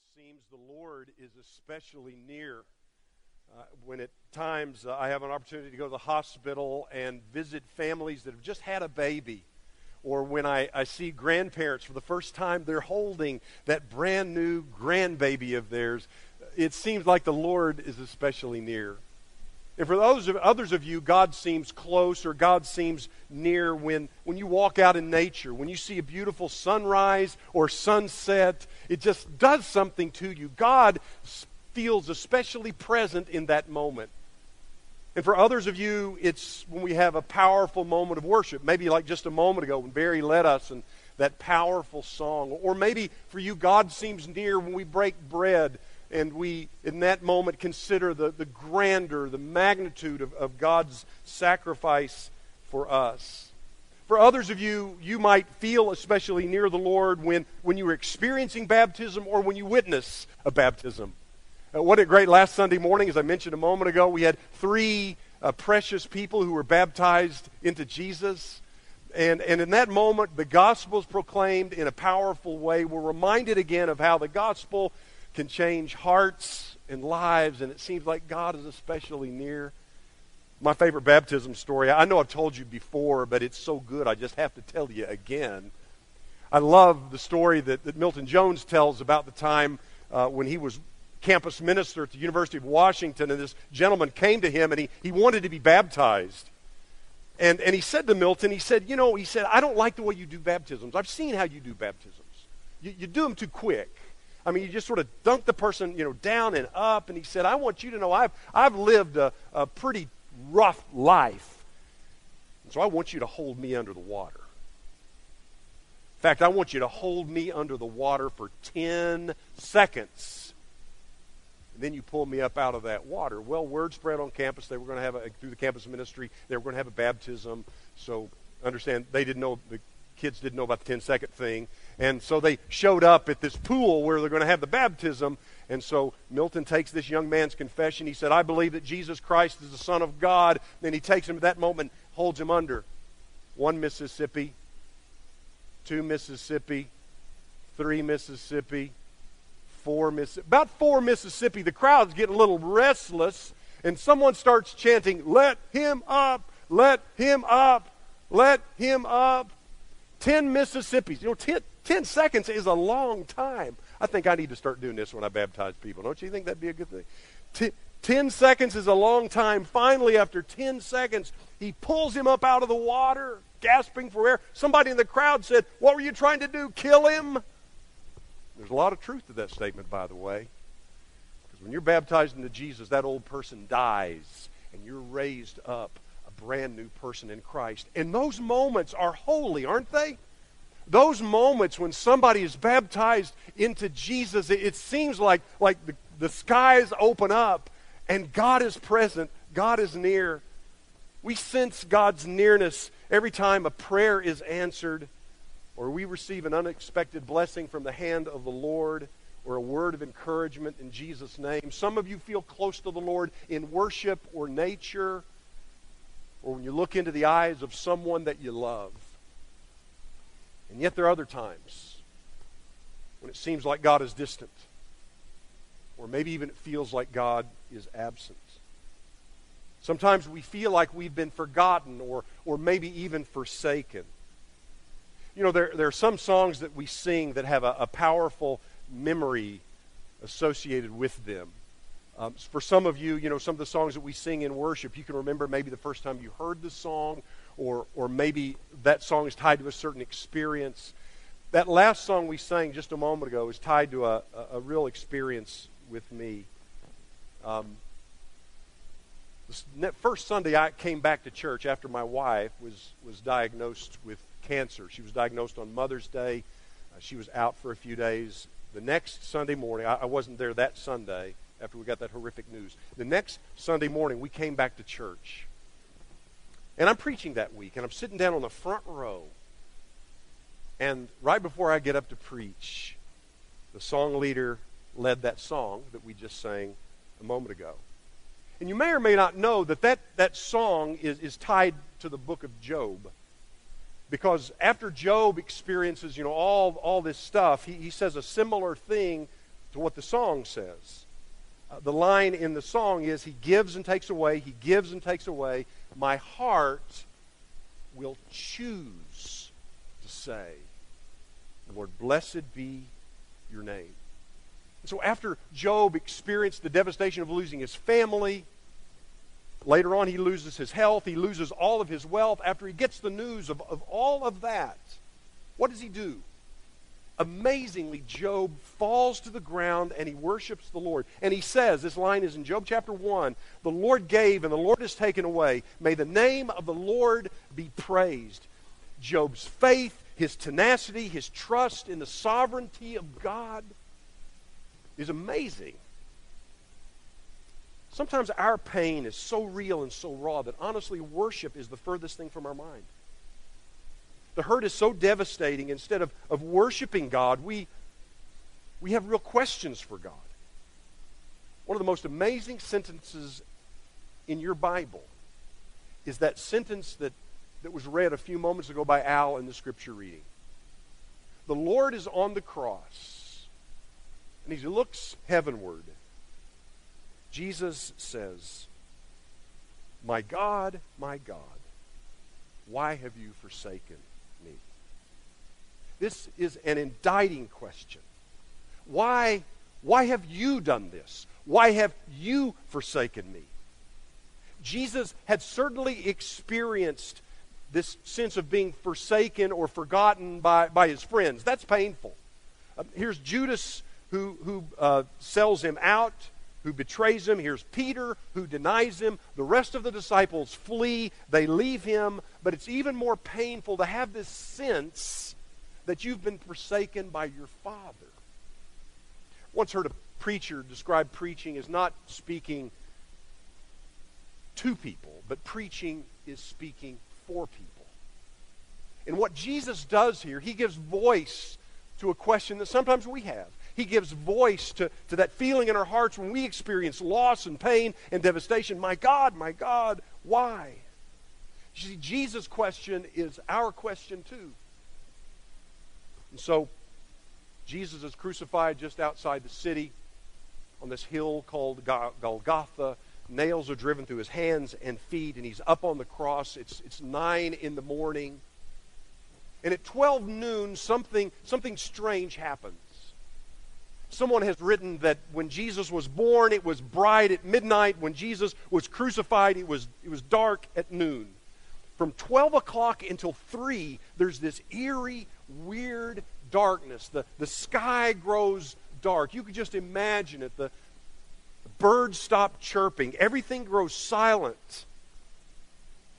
it seems the Lord is especially near. Uh, when at times uh, I have an opportunity to go to the hospital and visit families that have just had a baby, or when I, I see grandparents for the first time, they're holding that brand new grandbaby of theirs, it seems like the Lord is especially near. And for those of, others of you, God seems close or God seems near when, when you walk out in nature, when you see a beautiful sunrise or sunset. It just does something to you. God feels especially present in that moment. And for others of you, it's when we have a powerful moment of worship, maybe like just a moment ago when Barry led us and that powerful song. Or maybe for you, God seems near when we break bread and we, in that moment, consider the, the grandeur, the magnitude of, of God's sacrifice for us. For others of you, you might feel especially near the Lord when, when you are experiencing baptism or when you witness a baptism. Uh, what a great last Sunday morning, as I mentioned a moment ago, we had three uh, precious people who were baptized into Jesus. And, and in that moment, the gospel is proclaimed in a powerful way. We're reminded again of how the gospel can change hearts and lives, and it seems like God is especially near. My favorite baptism story, I know I've told you before, but it's so good, I just have to tell you again. I love the story that, that Milton Jones tells about the time uh, when he was campus minister at the University of Washington, and this gentleman came to him and he, he wanted to be baptized. And, and he said to Milton, he said, You know, he said, I don't like the way you do baptisms. I've seen how you do baptisms. You, you do them too quick. I mean, you just sort of dunk the person, you know, down and up. And he said, I want you to know I've, I've lived a, a pretty rough life. And so I want you to hold me under the water. In fact, I want you to hold me under the water for 10 seconds. And then you pull me up out of that water. Well, word spread on campus. They were going to have a, through the campus ministry, they were going to have a baptism. So understand, they didn't know, the kids didn't know about the 10 second thing. And so they showed up at this pool where they're going to have the baptism. And so Milton takes this young man's confession. He said, I believe that Jesus Christ is the Son of God. Then he takes him at that moment, holds him under. One Mississippi, two Mississippi, three Mississippi, four Mississippi. About four Mississippi, the crowd's getting a little restless. And someone starts chanting, Let him up, let him up, let him up. Ten Mississippis. You know, ten, 10 seconds is a long time. I think I need to start doing this when I baptize people. Don't you think that'd be a good thing? T- 10 seconds is a long time. Finally, after 10 seconds, he pulls him up out of the water, gasping for air. Somebody in the crowd said, What were you trying to do? Kill him? There's a lot of truth to that statement, by the way. Because when you're baptized into Jesus, that old person dies, and you're raised up a brand new person in Christ. And those moments are holy, aren't they? Those moments when somebody is baptized into Jesus, it, it seems like, like the, the skies open up and God is present, God is near. We sense God's nearness every time a prayer is answered or we receive an unexpected blessing from the hand of the Lord or a word of encouragement in Jesus' name. Some of you feel close to the Lord in worship or nature or when you look into the eyes of someone that you love. And yet there are other times when it seems like God is distant, or maybe even it feels like God is absent. Sometimes we feel like we've been forgotten or, or maybe even forsaken. You know, there, there are some songs that we sing that have a, a powerful memory associated with them. Um, for some of you, you know, some of the songs that we sing in worship, you can remember maybe the first time you heard the song or, or maybe that song is tied to a certain experience. That last song we sang just a moment ago is tied to a, a, real experience with me. Um, first Sunday I came back to church after my wife was, was diagnosed with cancer. She was diagnosed on Mother's Day. Uh, she was out for a few days. The next Sunday morning, I, I wasn't there that Sunday after we got that horrific news. The next Sunday morning, we came back to church. And I'm preaching that week, and I'm sitting down on the front row. And right before I get up to preach, the song leader led that song that we just sang a moment ago. And you may or may not know that that, that song is, is tied to the book of Job. Because after Job experiences, you know, all, all this stuff, he, he says a similar thing to what the song says. Uh, the line in the song is He gives and takes away, He gives and takes away. My heart will choose to say, Lord, blessed be your name. so after Job experienced the devastation of losing his family, later on he loses his health, he loses all of his wealth. After he gets the news of, of all of that, what does he do? Amazingly, Job falls to the ground and he worships the Lord. And he says, this line is in Job chapter 1 The Lord gave and the Lord has taken away. May the name of the Lord be praised. Job's faith his tenacity, his trust in the sovereignty of God is amazing. Sometimes our pain is so real and so raw that honestly, worship is the furthest thing from our mind. The hurt is so devastating, instead of, of worshiping God, we, we have real questions for God. One of the most amazing sentences in your Bible is that sentence that that was read a few moments ago by Al in the scripture reading. The Lord is on the cross, and he looks heavenward. Jesus says, My God, my God, why have you forsaken me? This is an indicting question. Why, why have you done this? Why have you forsaken me? Jesus had certainly experienced this sense of being forsaken or forgotten by, by his friends. That's painful. Uh, here's Judas who, who uh, sells him out, who betrays him. Here's Peter who denies him. The rest of the disciples flee, they leave him. But it's even more painful to have this sense that you've been forsaken by your Father. Once heard a preacher describe preaching as not speaking to people, but preaching is speaking for people. And what Jesus does here, he gives voice to a question that sometimes we have. He gives voice to, to that feeling in our hearts when we experience loss and pain and devastation. My God, my God, why? You see, Jesus' question is our question too. And so, Jesus is crucified just outside the city on this hill called Golgotha nails are driven through his hands and feet, and he's up on the cross. It's, it's 9 in the morning. And at 12 noon, something, something strange happens. Someone has written that when Jesus was born, it was bright at midnight. When Jesus was crucified, it was, it was dark at noon. From 12 o'clock until 3, there's this eerie, weird darkness. The, the sky grows dark. You could just imagine it. The, birds stop chirping, everything grows silent.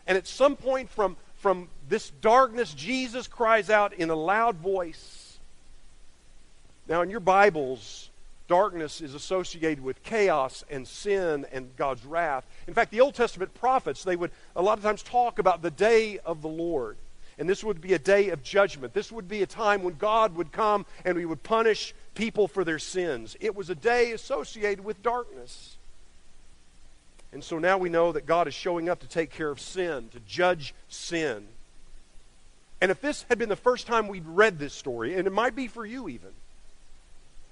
And at some point from, from this darkness, Jesus cries out in a loud voice. Now, in your Bibles, darkness is associated with chaos and sin and God's wrath. In fact, the Old Testament prophets, they would a lot of times talk about the day of the Lord. And this would be a day of judgment. This would be a time when God would come and we would punish people for their sins. It was a day associated with darkness. And so now we know that God is showing up to take care of sin, to judge sin. And if this had been the first time we'd read this story, and it might be for you even,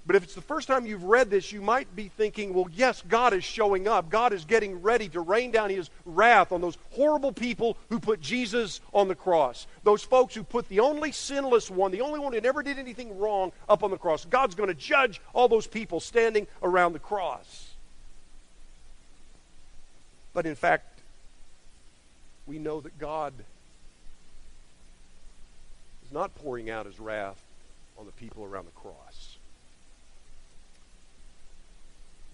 but if it's the first time you've read this, you might be thinking, well, yes, God is showing up. God is getting ready to rain down his wrath on those horrible people who put Jesus on the cross. Those folks who put the only sinless one, the only one who never did anything wrong, up on the cross. God's going to judge all those people standing around the cross. But in fact, we know that God is not pouring out his wrath on the people around the cross.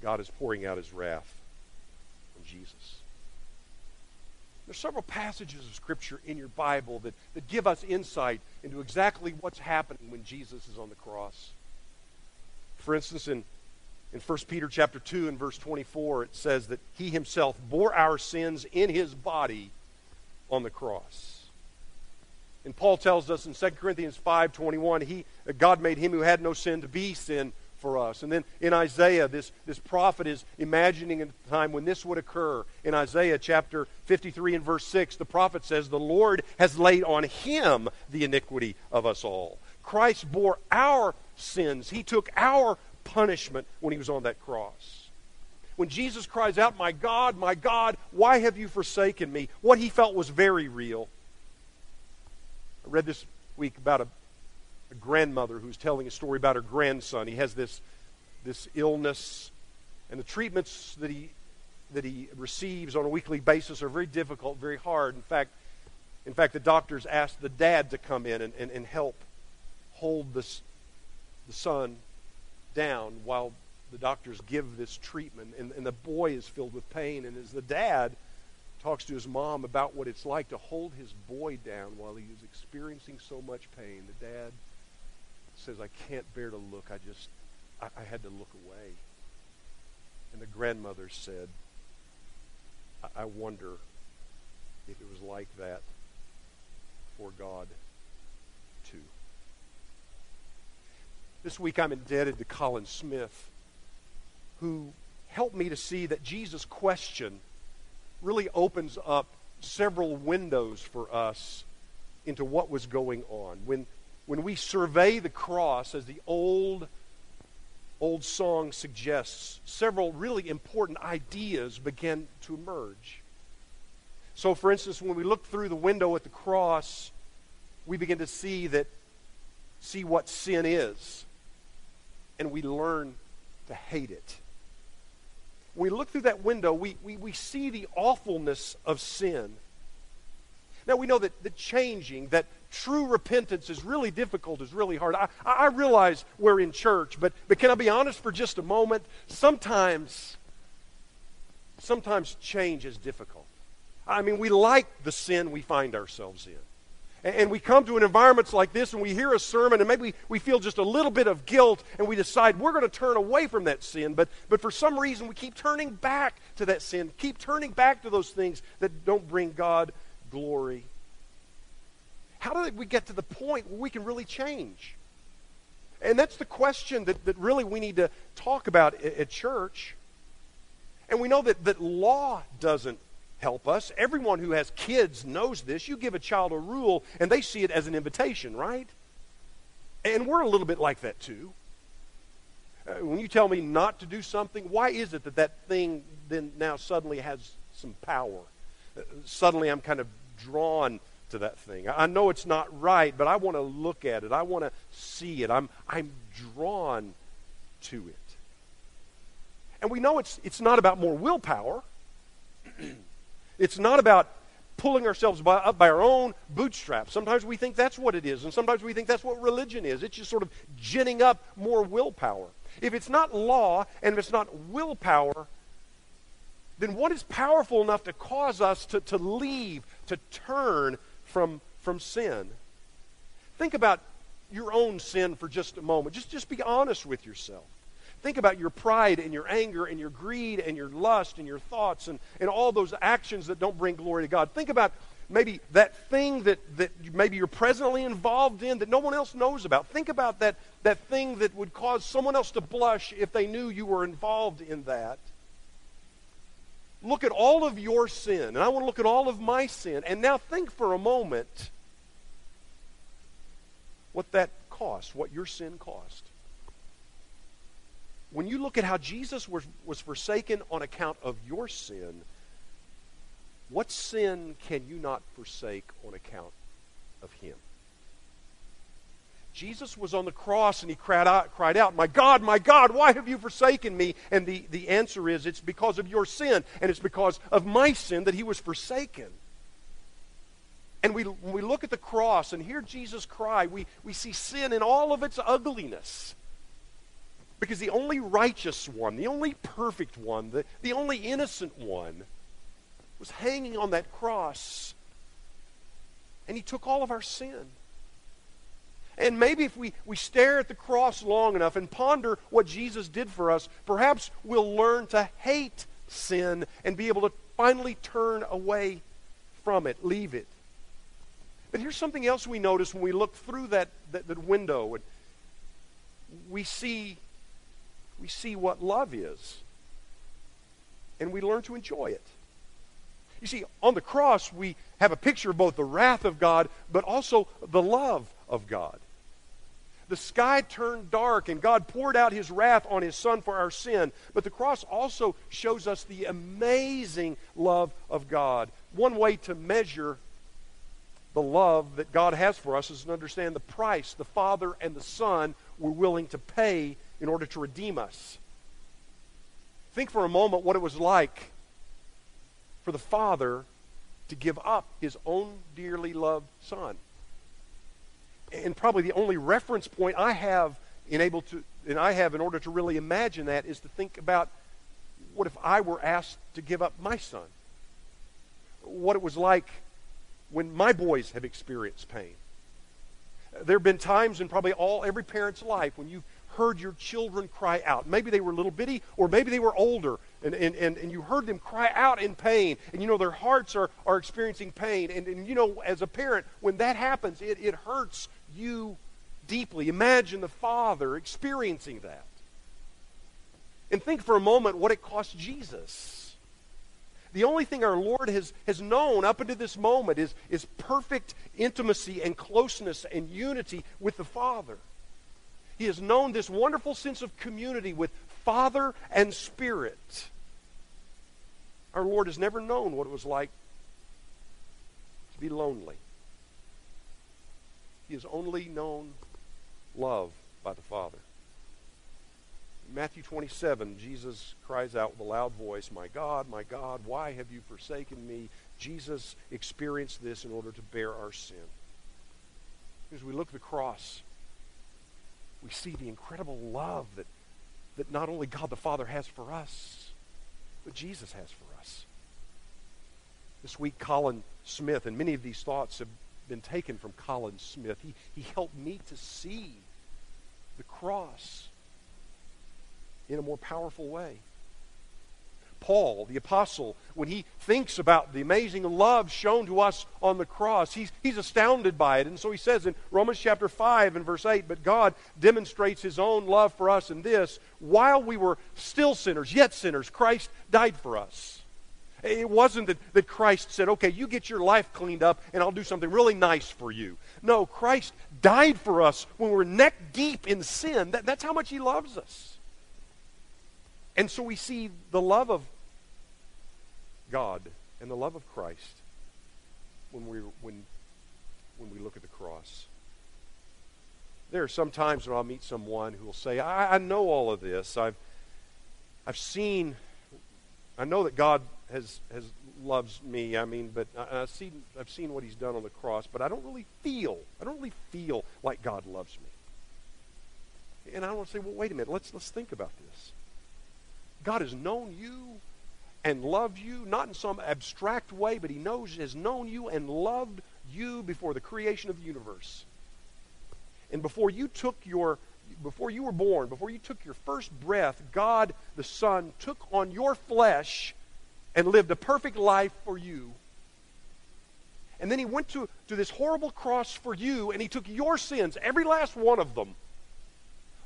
God is pouring out his wrath on Jesus. There's several passages of Scripture in your Bible that, that give us insight into exactly what's happening when Jesus is on the cross. For instance, in, in 1 Peter chapter 2 and verse 24, it says that he himself bore our sins in his body on the cross. And Paul tells us in 2 Corinthians 5.21, he, God made him who had no sin to be sin for us. And then in Isaiah, this, this prophet is imagining a time when this would occur. In Isaiah chapter 53 and verse 6, the prophet says, The Lord has laid on him the iniquity of us all. Christ bore our sins, he took our punishment when he was on that cross. When Jesus cries out, My God, my God, why have you forsaken me? What he felt was very real. I read this week about a, a grandmother who's telling a story about her grandson. He has this, this illness, and the treatments that he, that he receives on a weekly basis are very difficult, very hard. In fact, in fact, the doctors asked the dad to come in and, and, and help hold this, the son down while the doctors give this treatment. And, and the boy is filled with pain. And as the dad talks to his mom about what it's like to hold his boy down while he is experiencing so much pain, the dad says, I can't bear to look. I just, I, I had to look away. And the grandmother said, I, I wonder if it was like that for God too. This week I'm indebted to Colin Smith, who helped me to see that Jesus' question really opens up several windows for us into what was going on. When, when we survey the cross, as the old, old song suggests, several really important ideas begin to emerge. So, for instance, when we look through the window at the cross, we begin to see that see what sin is and we learn to hate it. When we look through that window, we, we, we see the awfulness of sin. Now, we know that the changing, that true repentance is really difficult, is really hard. I, I realize we're in church, but, but can I be honest for just a moment? Sometimes, sometimes change is difficult. I mean, we like the sin we find ourselves in and we come to an environment like this and we hear a sermon and maybe we feel just a little bit of guilt and we decide we're going to turn away from that sin but, but for some reason we keep turning back to that sin keep turning back to those things that don't bring god glory how do we get to the point where we can really change and that's the question that, that really we need to talk about at, at church and we know that, that law doesn't help us. Everyone who has kids knows this. You give a child a rule, and they see it as an invitation, right? And we're a little bit like that too. Uh, when you tell me not to do something, why is it that that thing then now suddenly has some power? Uh, suddenly I'm kind of drawn to that thing. I know it's not right, but I want to look at it. I want to see it. I'm, I'm drawn to it. And we know it's, it's not about more willpower. It's not about pulling ourselves by, up by our own bootstraps. Sometimes we think that's what it is, and sometimes we think that's what religion is. It's just sort of ginning up more willpower. If it's not law and if it's not willpower, then what is powerful enough to cause us to, to leave, to turn from, from sin? Think about your own sin for just a moment. Just, just be honest with yourself. Think about your pride and your anger and your greed and your lust and your thoughts and, and all those actions that don't bring glory to God. Think about maybe that thing that, that maybe you're presently involved in that no one else knows about. Think about that, that thing that would cause someone else to blush if they knew you were involved in that. Look at all of your sin, and I want to look at all of my sin. And now think for a moment what that cost, what your sin cost when you look at how Jesus was, was forsaken on account of your sin, what sin can you not forsake on account of him? Jesus was on the cross and he cried out, cried out, My God, my God, why have you forsaken me? And the, the answer is, It's because of your sin, and it's because of my sin that he was forsaken. And we, when we look at the cross and hear Jesus cry, we, we see sin in all of its ugliness. Because the only righteous one, the only perfect one, the, the only innocent one was hanging on that cross. And he took all of our sin. And maybe if we, we stare at the cross long enough and ponder what Jesus did for us, perhaps we'll learn to hate sin and be able to finally turn away from it, leave it. But here's something else we notice when we look through that, that, that window. And we see we see what love is. And we learn to enjoy it. You see, on the cross, we have a picture of both the wrath of God, but also the love of God. The sky turned dark and God poured out his wrath on his son for our sin. But the cross also shows us the amazing love of God. One way to measure the love that God has for us is to understand the price the Father and the Son were willing to pay in order to redeem us. Think for a moment what it was like for the Father to give up his own dearly loved Son. And probably the only reference point I have in able to and I have in order to really imagine that is to think about what if I were asked to give up my son? What it was like when my boys have experienced pain. There have been times in probably all every parent's life when you've heard your children cry out. Maybe they were little bitty, or maybe they were older, and, and, and, and you heard them cry out in pain, and you know their hearts are, are experiencing pain. And, and you know, as a parent, when that happens, it, it hurts you deeply. Imagine the father experiencing that. And think for a moment what it cost Jesus the only thing our Lord has, has known up until this moment is, is perfect intimacy and closeness and unity with the Father. He has known this wonderful sense of community with Father and Spirit. Our Lord has never known what it was like to be lonely. He has only known love by the Father. Matthew 27, Jesus cries out with a loud voice, My God, my God, why have you forsaken me? Jesus experienced this in order to bear our sin. As we look at the cross, we see the incredible love that, that not only God the Father has for us, but Jesus has for us. This week, Colin Smith, and many of these thoughts have been taken from Colin Smith. He, he helped me to see the cross in a more powerful way. Paul, the apostle, when he thinks about the amazing love shown to us on the cross, he's, he's astounded by it. And so he says in Romans chapter 5 and verse 8, But God demonstrates his own love for us in this while we were still sinners, yet sinners, Christ died for us. It wasn't that, that Christ said, okay, you get your life cleaned up and I'll do something really nice for you. No, Christ died for us when we're neck deep in sin. That, that's how much he loves us. And so we see the love of God and the love of Christ when we, when, when we look at the cross. There are some times when I'll meet someone who will say, I, I know all of this. I've, I've seen, I know that God has, has loves me. I mean, but I, I've, seen, I've seen what he's done on the cross, but I don't really feel, I don't really feel like God loves me. And I want to say, well, wait a minute. Let's, let's think about this. God has known you and loved you, not in some abstract way, but He knows, has known you and loved you before the creation of the universe. And before you took your before you were born, before you took your first breath, God the Son took on your flesh and lived a perfect life for you. And then he went to, to this horrible cross for you, and he took your sins, every last one of them,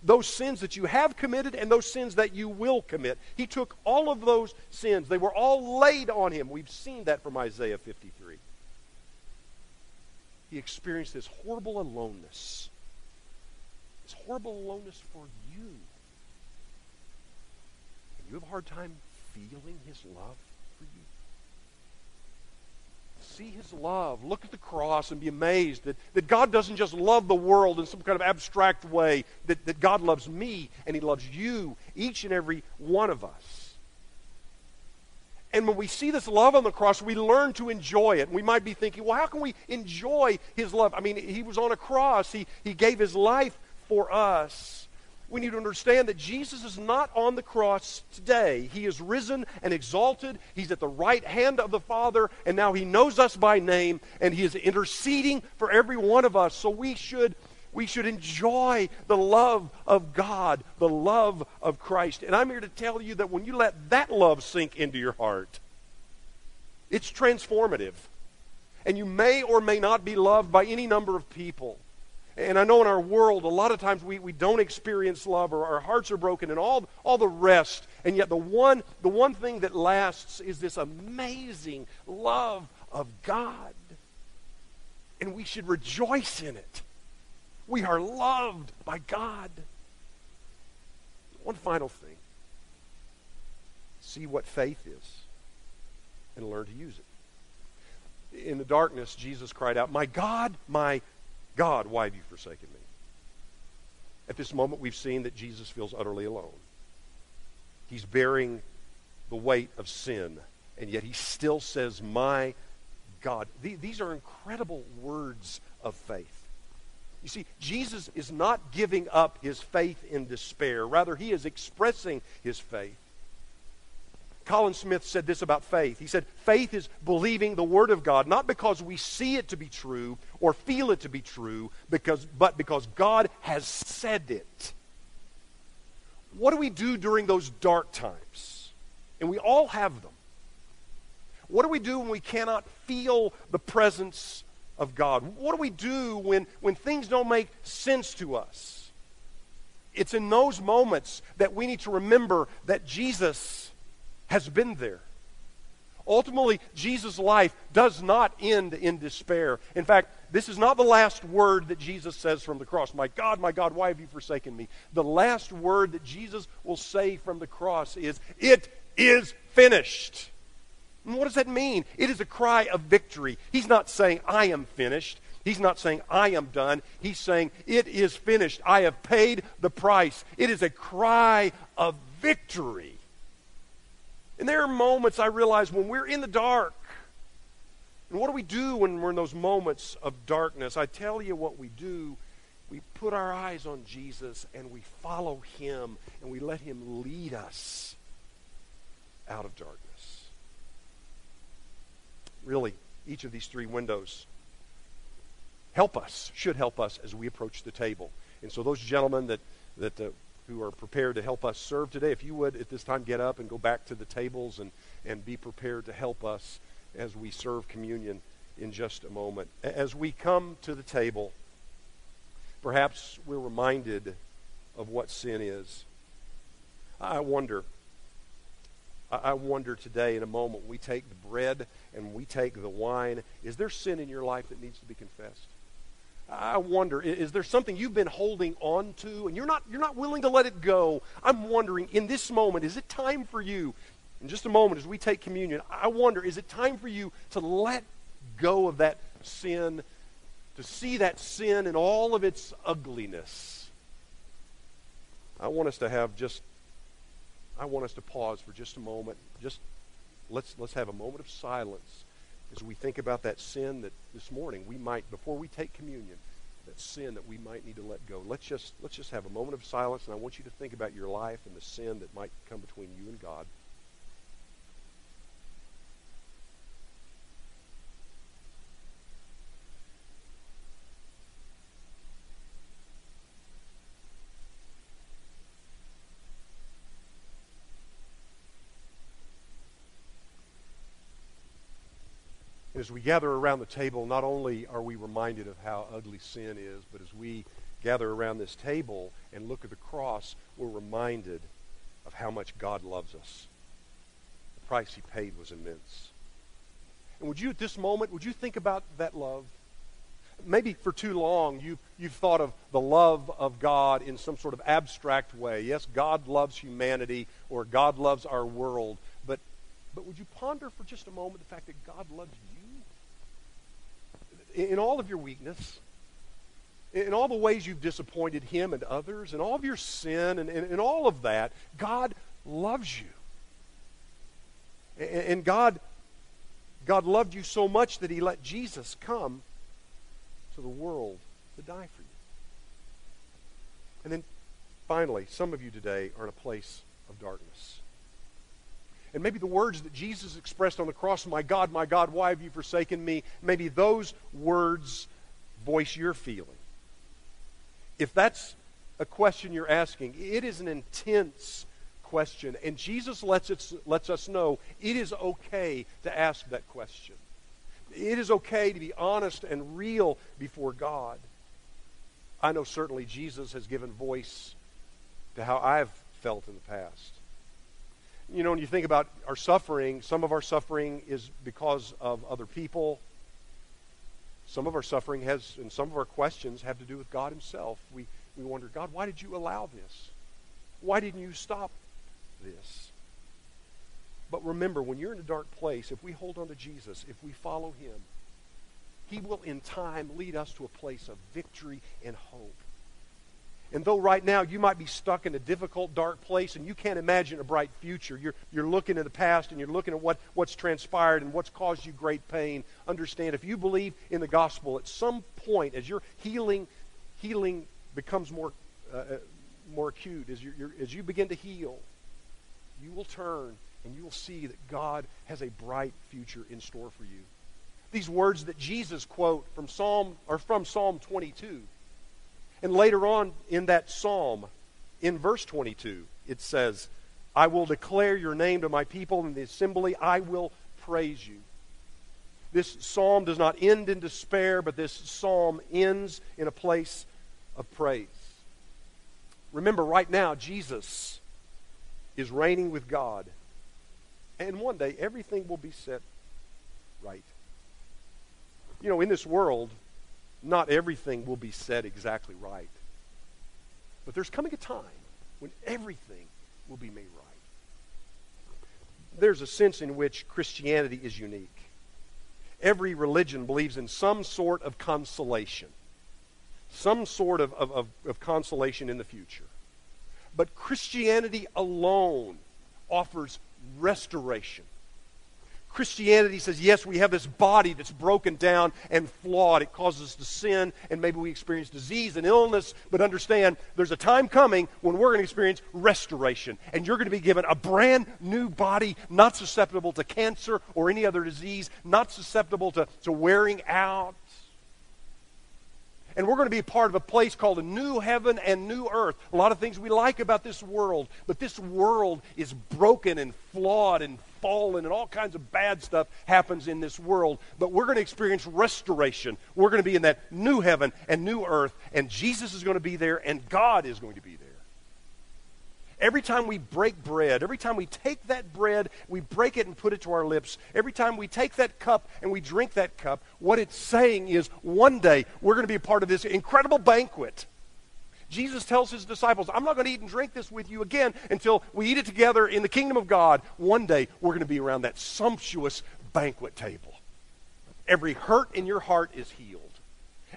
those sins that you have committed and those sins that you will commit. He took all of those sins. They were all laid on him. We've seen that from Isaiah 53. He experienced this horrible aloneness. This horrible aloneness for you. And you have a hard time feeling his love see his love, look at the cross, and be amazed that, that God doesn't just love the world in some kind of abstract way, that, that God loves me and he loves you, each and every one of us. And when we see this love on the cross, we learn to enjoy it. We might be thinking, well, how can we enjoy his love? I mean, he was on a cross, he, he gave his life for us we need to understand that Jesus is not on the cross today. He is risen and exalted. He's at the right hand of the Father, and now He knows us by name, and He is interceding for every one of us. So we should, we should enjoy the love of God, the love of Christ. And I'm here to tell you that when you let that love sink into your heart, it's transformative. And you may or may not be loved by any number of people. And I know in our world, a lot of times we, we don't experience love or our hearts are broken and all, all the rest. And yet the one, the one thing that lasts is this amazing love of God. And we should rejoice in it. We are loved by God. One final thing see what faith is and learn to use it. In the darkness, Jesus cried out, My God, my God, why have you forsaken me? At this moment, we've seen that Jesus feels utterly alone. He's bearing the weight of sin, and yet he still says, My God. These are incredible words of faith. You see, Jesus is not giving up his faith in despair. Rather, he is expressing his faith. Colin Smith said this about faith. He said, Faith is believing the Word of God, not because we see it to be true or feel it to be true, because, but because God has said it. What do we do during those dark times? And we all have them. What do we do when we cannot feel the presence of God? What do we do when, when things don't make sense to us? It's in those moments that we need to remember that Jesus has been there. Ultimately, Jesus' life does not end in despair. In fact, this is not the last word that Jesus says from the cross. My God, my God, why have you forsaken me? The last word that Jesus will say from the cross is, It is finished. And what does that mean? It is a cry of victory. He's not saying, I am finished. He's not saying, I am done. He's saying, It is finished. I have paid the price. It is a cry of victory. And there are moments I realize when we're in the dark. And what do we do when we're in those moments of darkness? I tell you what we do. We put our eyes on Jesus and we follow him and we let him lead us out of darkness. Really, each of these three windows help us, should help us as we approach the table. And so those gentlemen that, that uh, who are prepared to help us serve today. If you would, at this time, get up and go back to the tables and, and be prepared to help us as we serve communion in just a moment. As we come to the table, perhaps we're reminded of what sin is. I wonder. I wonder today, in a moment, we take the bread and we take the wine. Is there sin in your life that needs to be confessed? I wonder, is there something you've been holding on to and you're not, you're not willing to let it go? I'm wondering, in this moment, is it time for you, in just a moment as we take communion, I wonder, is it time for you to let go of that sin, to see that sin in all of its ugliness? I want us to have just, I want us to pause for just a moment. Just let's, let's have a moment of silence as we think about that sin that this morning we might, before we take communion, that sin that we might need to let go. Let's just, let's just have a moment of silence, and I want you to think about your life and the sin that might come between you and God. As we gather around the table, not only are we reminded of how ugly sin is, but as we gather around this table and look at the cross, we're reminded of how much God loves us. The price he paid was immense. And would you, at this moment, would you think about that love? Maybe for too long you, you've thought of the love of God in some sort of abstract way. Yes, God loves humanity or God loves our world. But, but would you ponder for just a moment the fact that God loves you? In all of your weakness, in all the ways you've disappointed him and others, in all of your sin and, and all of that, God loves you. And, and God, God loved you so much that he let Jesus come to the world to die for you. And then finally, some of you today are in a place of darkness. And maybe the words that Jesus expressed on the cross, My God, my God, why have you forsaken me? Maybe those words voice your feeling. If that's a question you're asking, it is an intense question. And Jesus lets, it, lets us know it is okay to ask that question. It is okay to be honest and real before God. I know certainly Jesus has given voice to how I've felt in the past you know, when you think about our suffering, some of our suffering is because of other people. Some of our suffering has, and some of our questions have to do with God Himself. We, we wonder, God, why did you allow this? Why didn't you stop this? But remember, when you're in a dark place, if we hold on to Jesus, if we follow Him, He will in time lead us to a place of victory and hope. And though right now you might be stuck in a difficult, dark place and you can't imagine a bright future, you're, you're looking at the past and you're looking at what, what's transpired and what's caused you great pain. Understand, if you believe in the gospel, at some point, as your healing, healing becomes more, uh, uh more acute, as, you as you begin to heal, you will turn and you will see that God has a bright future in store for you. These words that Jesus quote from Psalm or from Psalm 22 and later on in that psalm, in verse 22, it says, I will declare your name to my people in the assembly. I will praise you. This psalm does not end in despair, but this psalm ends in a place of praise. Remember, right now, Jesus is reigning with God. And one day, everything will be set right. You know, in this world, not everything will be said exactly right. But there's coming a time when everything will be made right. There's a sense in which Christianity is unique. Every religion believes in some sort of consolation, some sort of, of, of, of consolation in the future. But Christianity alone offers restoration Christianity says, yes, we have this body that's broken down and flawed. It causes us to sin, and maybe we experience disease and illness, but understand there's a time coming when we're going to experience restoration. And you're going to be given a brand new body, not susceptible to cancer or any other disease, not susceptible to, to wearing out. And we're going to be part of a place called a new heaven and new earth. A lot of things we like about this world, but this world is broken and flawed and fallen and all kinds of bad stuff happens in this world. But we're going to experience restoration. We're going to be in that new heaven and new earth, and Jesus is going to be there, and God is going to be there. Every time we break bread, every time we take that bread, we break it and put it to our lips. Every time we take that cup and we drink that cup, what it's saying is one day we're going to be a part of this incredible banquet Jesus tells his disciples, I'm not going to eat and drink this with you again until we eat it together in the kingdom of God. One day, we're going to be around that sumptuous banquet table. Every hurt in your heart is healed.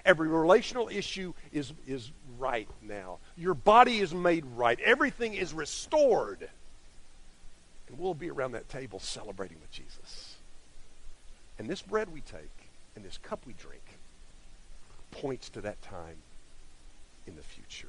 Every relational issue is, is right now. Your body is made right. Everything is restored. And we'll be around that table celebrating with Jesus. And this bread we take and this cup we drink points to that time in the future.